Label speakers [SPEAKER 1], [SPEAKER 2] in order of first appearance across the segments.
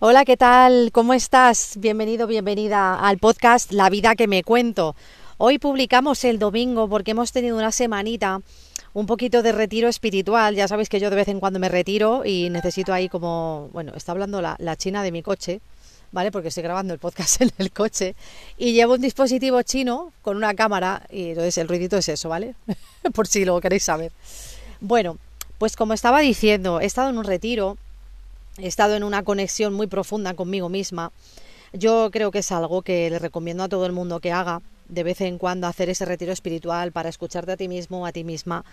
[SPEAKER 1] Hola, ¿qué tal? ¿Cómo estás? Bienvenido, bienvenida al podcast La vida que me cuento. Hoy publicamos el domingo porque hemos tenido una semanita un poquito de retiro espiritual. Ya sabéis que yo de vez en cuando me retiro y necesito ahí como, bueno, está hablando la, china de mi coche, ¿vale? Porque estoy grabando el podcast en el coche y llevo un dispositivo chino con una cámara y entonces el ruidito es eso, ¿vale? Por si lo queréis saber. Bueno, pues como estaba diciendo, he estado en un retiro, he estado en una conexión muy profunda conmigo misma. Yo creo que es algo que le recomiendo a todo el mundo que haga de vez en cuando hacer ese retiro espiritual para escucharte a ti mismo, a ti misma,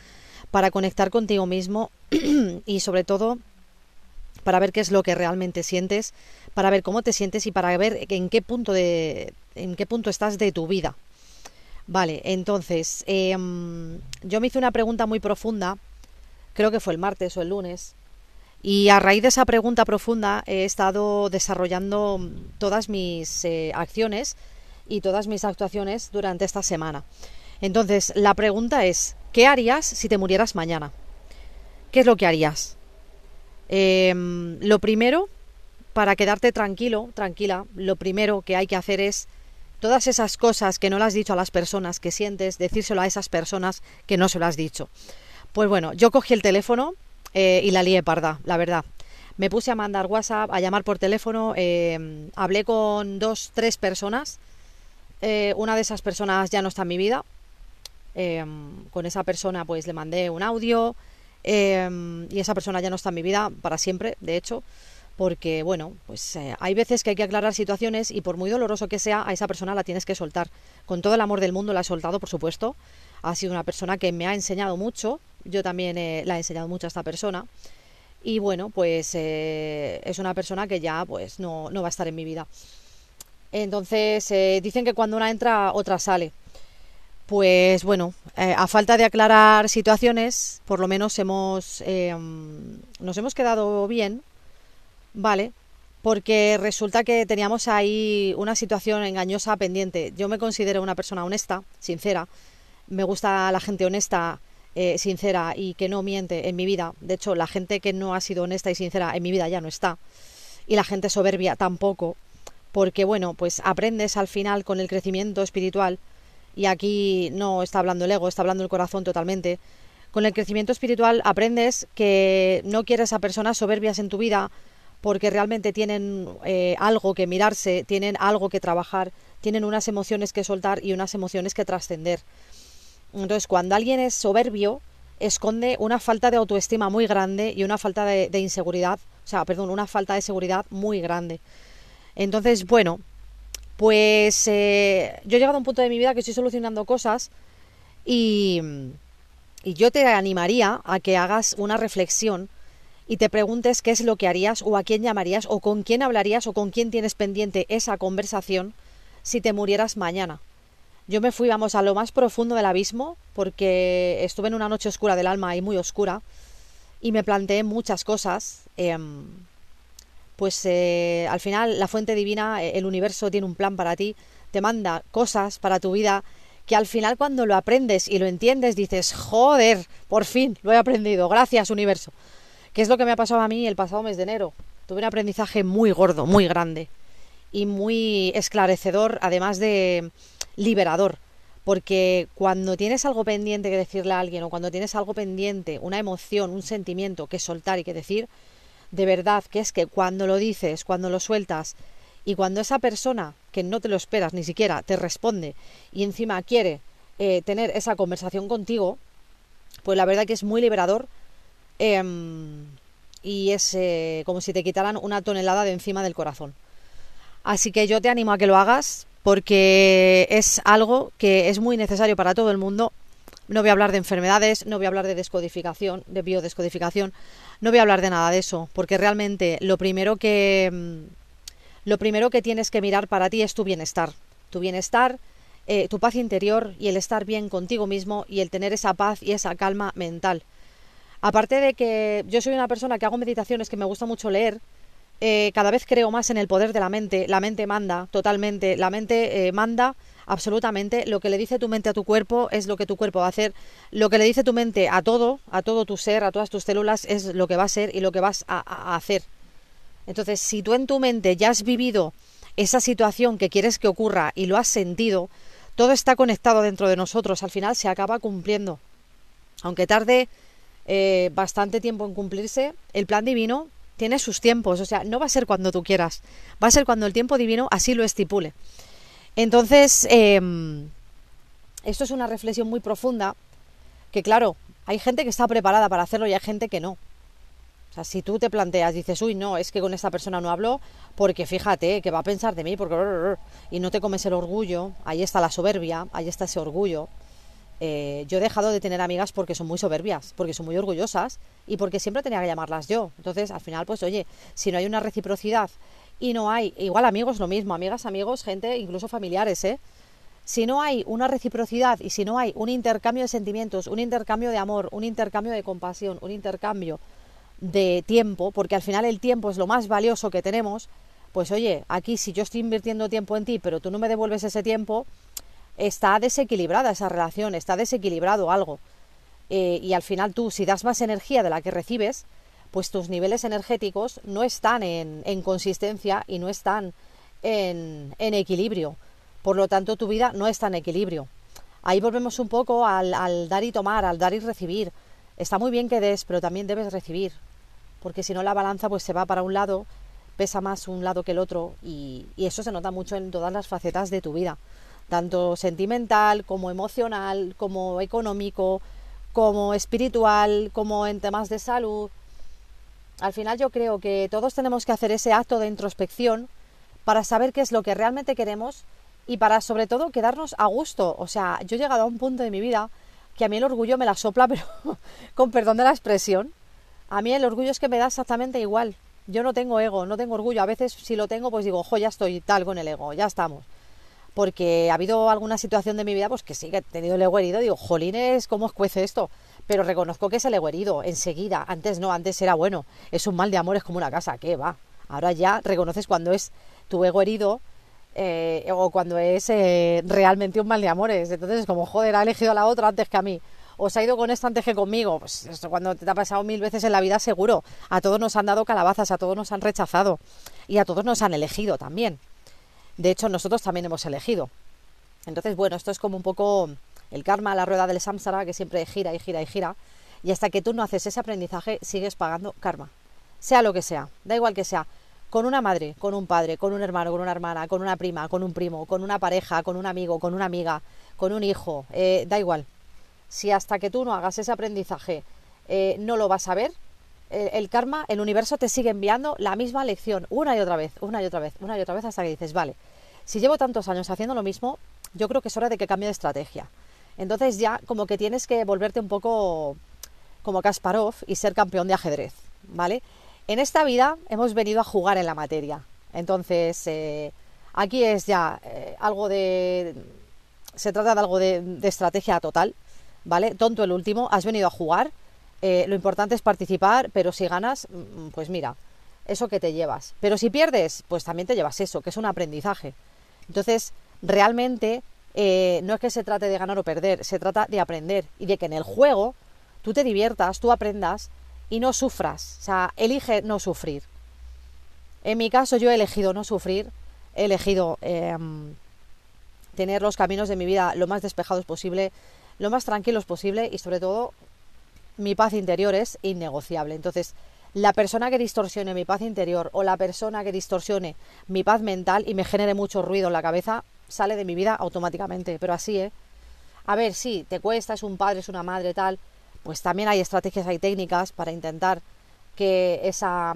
[SPEAKER 1] para conectar contigo mismo y sobre todo para ver qué es lo que realmente sientes, para ver cómo te sientes y para ver en qué punto de en qué punto estás de tu vida. Vale, entonces em, yo me hice una pregunta muy profunda, creo que fue el martes o el lunes, y a raíz de esa pregunta profunda he estado desarrollando todas mis eh, acciones y todas mis actuaciones durante esta semana. Entonces, la pregunta es, ¿qué harías si te murieras mañana? ¿Qué es lo que harías? Em, lo primero, para quedarte tranquilo, tranquila, lo primero que hay que hacer es todas esas cosas que no le has dicho a las personas que sientes, decírselo a esas personas que no se lo has dicho. Pues bueno, yo cogí el teléfono eh, y la lié parda, la verdad. Me puse a mandar WhatsApp, a llamar por teléfono, em, hablé con dos, tres personas. Eh, una de esas personas ya no está en mi vida. Con esa persona pues le mandé un audio, y esa persona ya no está en mi vida para siempre, de hecho, porque bueno, pues eh, hay veces que hay que aclarar situaciones y por muy doloroso que sea, a esa persona la tienes que soltar. Con todo el amor del mundo la he soltado, por supuesto. Ha sido una persona que me ha enseñado mucho, yo también eh, la he enseñado mucho a esta persona. Y bueno, pues eh, es una persona que ya pues no, no va a estar en mi vida. Entonces, dicen que cuando una entra, otra sale. Pues bueno, eh, a falta de aclarar situaciones, por lo menos hemos eh, nos hemos quedado bien, ¿vale? Porque resulta que teníamos ahí una situación engañosa pendiente. Yo me considero una persona honesta, sincera. Me gusta la gente honesta, eh, sincera y que no miente en mi vida. De hecho, la gente que no ha sido honesta y sincera en mi vida ya no está. Y la gente soberbia tampoco. Porque bueno, pues aprendes al final con el crecimiento espiritual y aquí no está hablando el ego, está hablando el corazón totalmente. Con el crecimiento espiritual aprendes que no quieres a personas soberbias en tu vida porque realmente tienen eh, algo que mirarse, tienen algo que trabajar, tienen unas emociones que soltar y unas emociones que trascender. Entonces, cuando alguien es soberbio, esconde una falta de autoestima muy grande y una falta de, inseguridad, o sea, perdón, una falta de seguridad muy grande. Entonces, bueno, pues eh, yo he llegado a un punto de mi vida que estoy solucionando cosas y, y yo te animaría a que hagas una reflexión y te preguntes qué es lo que harías o a quién llamarías o con quién hablarías o con quién tienes pendiente esa conversación si te murieras mañana. Yo me fui, vamos, a lo más profundo del abismo porque estuve en una noche oscura del alma y muy oscura y me planteé muchas cosas. Eh, pues eh, al final la fuente divina, eh, el universo tiene un plan para ti, te manda cosas para tu vida que al final cuando lo aprendes y lo entiendes dices, joder, por fin lo he aprendido, gracias universo. ¿Qué es lo que me ha pasado a mí el pasado mes de enero? Tuve un aprendizaje muy gordo, muy grande y muy esclarecedor, además de liberador. Porque cuando tienes algo pendiente que decirle a alguien o cuando tienes algo pendiente, una emoción, un sentimiento que soltar y que decir, de verdad, que es que cuando lo dices, cuando lo sueltas y cuando esa persona que no te lo esperas ni siquiera te responde y encima quiere eh, tener esa conversación contigo, pues la verdad que es muy liberador em, y es eh, como si te quitaran una tonelada de encima del corazón. Así que yo te animo a que lo hagas porque es algo que es muy necesario para todo el mundo. No voy a hablar de enfermedades, no voy a hablar de descodificación, de biodescodificación, no voy a hablar de nada de eso, porque realmente lo primero que mm, lo primero que tienes que mirar para ti es tu bienestar. Tu bienestar, eh, tu paz interior y el estar bien contigo mismo y el tener esa paz y esa calma mental. Aparte de que yo soy una persona que hago meditaciones, que me gusta mucho leer, eh, cada vez creo más en el poder de la mente. La mente manda totalmente, la mente eh, manda absolutamente. Lo que le dice tu mente a tu cuerpo es lo que tu cuerpo va a hacer. Lo que le dice tu mente a todo, a todo tu ser, a todas tus células, es lo que va a ser y lo que vas a, hacer. Entonces, si tú en tu mente ya has vivido esa situación que quieres que ocurra y lo has sentido, todo está conectado dentro de nosotros, al final se acaba cumpliendo. Aunque tarde eh, bastante tiempo en cumplirse, el plan divino tiene sus tiempos, o sea, no va a ser cuando tú quieras, va a ser cuando el tiempo divino así lo estipule. Entonces, em, esto es una reflexión muy profunda, que claro, hay gente que está preparada para hacerlo y hay gente que no. O sea, si tú te planteas, dices, uy, no, es que con esta persona no hablo, porque fíjate, que va a pensar de mí, porque... y no te comes el orgullo, ahí está la soberbia, ahí está ese orgullo. Eh, yo he dejado de tener amigas porque son muy soberbias, porque son muy orgullosas y porque siempre tenía que llamarlas yo. Entonces, al final, pues oye, si no hay una reciprocidad y no hay, igual amigos lo mismo, amigas, amigos, gente, incluso familiares, ¿eh? Si no hay una reciprocidad y si no hay un intercambio de sentimientos, un intercambio de amor, un intercambio de compasión, un intercambio de tiempo, porque al final el tiempo es lo más valioso que tenemos, pues oye, aquí si yo estoy invirtiendo tiempo en ti, pero tú no me devuelves ese tiempo, está desequilibrada esa relación, está desequilibrado algo. Eh, y al final tú, si das más energía de la que recibes, pues tus niveles energéticos no están en, consistencia y no están en, equilibrio. Por lo tanto, tu vida no está en equilibrio. Ahí volvemos un poco al dar y tomar, al dar y recibir. Está muy bien que des, pero también debes recibir. Porque si no la balanza pues se va para un lado, pesa más un lado que el otro y eso se nota mucho en todas las facetas de tu vida tanto sentimental como emocional, como económico, como espiritual, como en temas de salud. Al final yo creo que todos tenemos que hacer ese acto de introspección para saber qué es lo que realmente queremos y para sobre todo quedarnos a gusto. O sea, yo he llegado a un punto de mi vida que a mí el orgullo me la sopla, pero con perdón de la expresión. A mí el orgullo es que me da exactamente igual. Yo no tengo ego, no tengo orgullo. A veces si lo tengo, pues digo, ojo, ya estoy tal con el ego, ya estamos porque ha habido alguna situación de mi vida pues que sí que he tenido el ego herido, digo, jolines, ¿cómo cuece esto? Pero reconozco que es el ego herido, enseguida, antes no, antes era bueno, es un mal de amor, es como una casa, ¿qué va? Ahora ya reconoces cuando es tu ego herido eh, o cuando es eh, realmente un mal de amores, entonces es como, joder, ha elegido a la otra antes que a mí. O se ha ido con esto antes que conmigo. Pues cuando te ha pasado mil veces en la vida, seguro. A todos nos han dado calabazas, a todos nos han rechazado. Y a todos nos han elegido también. De hecho, nosotros también hemos elegido. Entonces, bueno, esto es como un poco el karma, la rueda del samsara, que siempre gira y gira y gira. Y hasta que tú no haces ese aprendizaje, sigues pagando karma. Sea lo que sea, da igual que sea. Con una madre, con un padre, con un hermano, con una hermana, con una prima, con un primo, con una pareja, con un amigo, con una amiga, con un hijo, eh, da igual. Si hasta que tú no hagas ese aprendizaje eh, no lo vas a ver, el karma, el universo te sigue enviando la misma lección una y otra vez, una y otra vez, una y otra vez hasta que dices, vale, si llevo tantos años haciendo lo mismo, yo creo que es hora de que cambie de estrategia. Entonces ya como que tienes que volverte un poco como Kasparov y ser campeón de ajedrez, ¿vale? En esta vida hemos venido a jugar en la materia. Entonces, eh, aquí es ya eh, algo de... Se trata de algo de, de estrategia total, ¿vale? Tonto el último, has venido a jugar eh, lo importante es participar, pero si ganas, mm, pues mira, eso que te llevas. Pero si pierdes, pues también te llevas eso, que es un aprendizaje. Entonces, realmente eh, no es que se trate de ganar o perder, se trata de aprender y de que en el juego tú te diviertas, tú aprendas y no sufras. O sea, elige no sufrir. En mi caso yo he elegido no sufrir, he elegido em, tener los caminos de mi vida lo más despejados posible, lo más tranquilos posible y sobre todo mi paz interior es innegociable. Entonces, la persona que distorsione mi paz interior o la persona que distorsione mi paz mental y me genere mucho ruido en la cabeza, sale de mi vida automáticamente. Pero así, ¿eh? A ver, sí, te cuesta, es un padre, es una madre, tal. Pues también hay estrategias, hay técnicas para intentar que esa,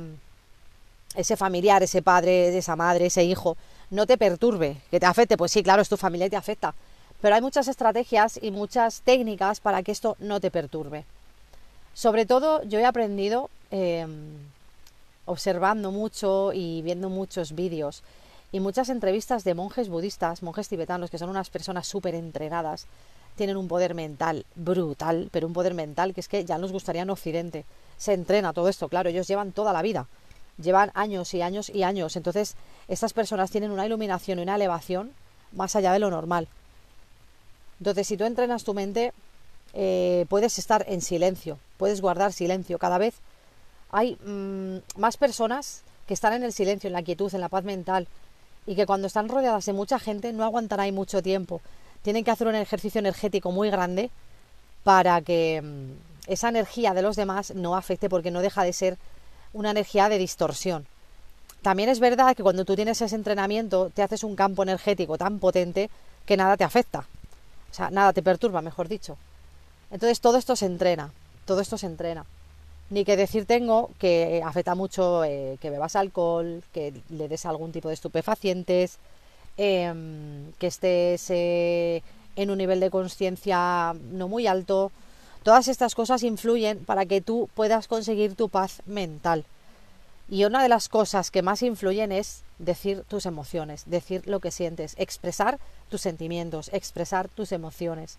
[SPEAKER 1] ese familiar, ese padre, esa madre, ese hijo, no te perturbe, que te afecte. Pues sí, claro, es tu familia y te afecta. Pero hay muchas estrategias y muchas técnicas para que esto no te perturbe. Sobre todo yo he aprendido em, observando mucho y viendo muchos vídeos y muchas entrevistas de monjes budistas, monjes tibetanos, que son unas personas súper entrenadas, tienen un poder mental brutal, pero un poder mental que es que ya nos gustaría en Occidente. Se entrena todo esto, claro, ellos llevan toda la vida, llevan años y años y años. Entonces, estas personas tienen una iluminación y una elevación más allá de lo normal. Entonces, si tú entrenas tu mente, eh, puedes estar en silencio, puedes guardar silencio. Cada vez hay mm, más personas que están en el silencio, en la quietud, en la paz mental y que cuando están rodeadas de mucha gente no aguantarán ahí mucho tiempo. Tienen que hacer un ejercicio energético muy grande para que mm, esa energía de los demás no afecte porque no deja de ser una energía de distorsión. También es verdad que cuando tú tienes ese entrenamiento te haces un campo energético tan potente que nada te afecta. O sea, nada te perturba, mejor dicho. Entonces todo esto se entrena, todo esto se entrena. Ni que decir tengo que afecta mucho eh, que bebas alcohol, que le des algún tipo de estupefacientes, em, que estés eh, en un nivel de conciencia no muy alto. Todas estas cosas influyen para que tú puedas conseguir tu paz mental. Y una de las cosas que más influyen es decir tus emociones, decir lo que sientes, expresar tus sentimientos, expresar tus emociones.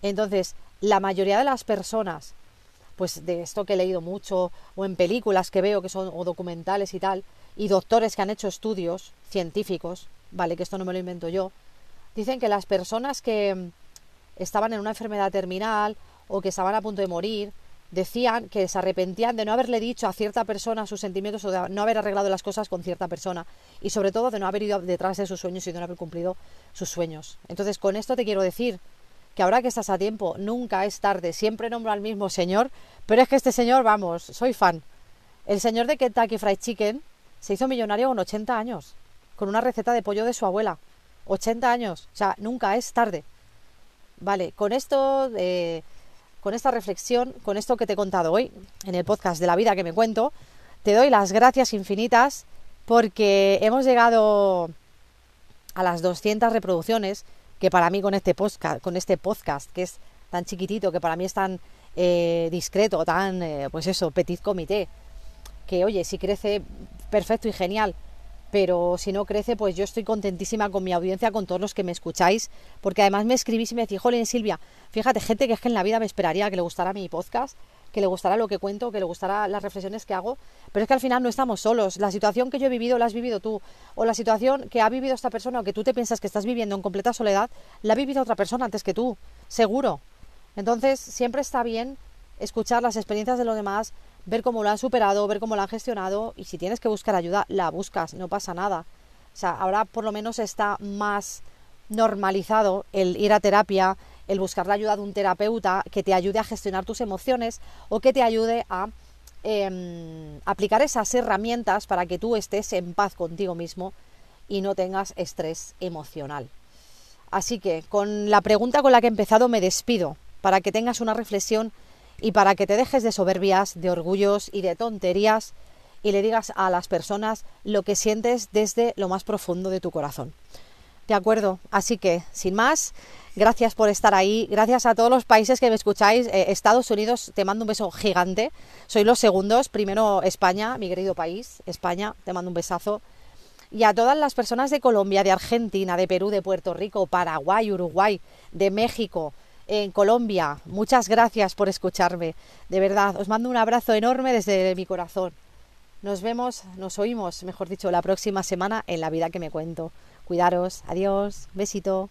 [SPEAKER 1] Entonces, la mayoría de las personas pues de esto que he leído mucho o en películas que veo que son o documentales y tal y doctores que han hecho estudios científicos, vale, que esto no me lo invento yo, dicen que las personas que mm, estaban en una enfermedad terminal o que estaban a punto de morir decían que se arrepentían de no haberle dicho a cierta persona sus sentimientos o de no haber arreglado las cosas con cierta persona y sobre todo de no haber ido detrás de sus sueños y de no haber cumplido sus sueños. Entonces, con esto te quiero decir que ahora que estás a tiempo, nunca es tarde. Siempre nombro al mismo señor, pero es que este señor, vamos, soy fan. El señor de Kentucky Fried Chicken se hizo millonario con 80 años, con una receta de pollo de su abuela. 80 años, o sea, nunca es tarde. Vale, con esto, eh, con esta reflexión, con esto que te he contado hoy en el podcast de la vida que me cuento, te doy las gracias infinitas porque hemos llegado a las 200 reproducciones que para mí con este podcast, con este podcast que es tan chiquitito, que para mí es tan eh, discreto, tan, eh, pues eso, petit comité, que oye, si crece, perfecto y genial, pero si no crece, pues yo estoy contentísima con mi audiencia, con todos los que me escucháis, porque además me escribís y me decís, jolín, Silvia, fíjate, gente que es que en la vida me esperaría que le gustara mi podcast, que le gustará lo que cuento, que le gustará las reflexiones que hago, pero es que al final no estamos solos. La situación que yo he vivido la has vivido tú, o la situación que ha vivido esta persona, o que tú te piensas que estás viviendo en completa soledad, la ha vivido otra persona antes que tú, seguro. Entonces, siempre está bien escuchar las experiencias de los demás, ver cómo lo han superado, ver cómo lo han gestionado, y si tienes que buscar ayuda, la buscas, no pasa nada. O sea, ahora por lo menos está más normalizado el ir a terapia, el buscar la ayuda de un terapeuta que te ayude a gestionar tus emociones o que te ayude a em, aplicar esas herramientas para que tú estés en paz contigo mismo y no tengas estrés emocional. Así que con la pregunta con la que he empezado me despido para que tengas una reflexión y para que te dejes de soberbias, de orgullos y de tonterías y le digas a las personas lo que sientes desde lo más profundo de tu corazón. De acuerdo, así que, sin más, gracias por estar ahí, gracias a todos los países que me escucháis. Eh, Estados Unidos, te mando un beso gigante. Soy los segundos, primero España, mi querido país, España, te mando un besazo. Y a todas las personas de Colombia, de Argentina, de Perú, de Puerto Rico, Paraguay, Uruguay, de México, en Colombia, muchas gracias por escucharme. De verdad, os mando un abrazo enorme desde mi corazón. Nos vemos, nos oímos, mejor dicho, la próxima semana en La vida que me cuento. Cuidaros. Adiós. Besito.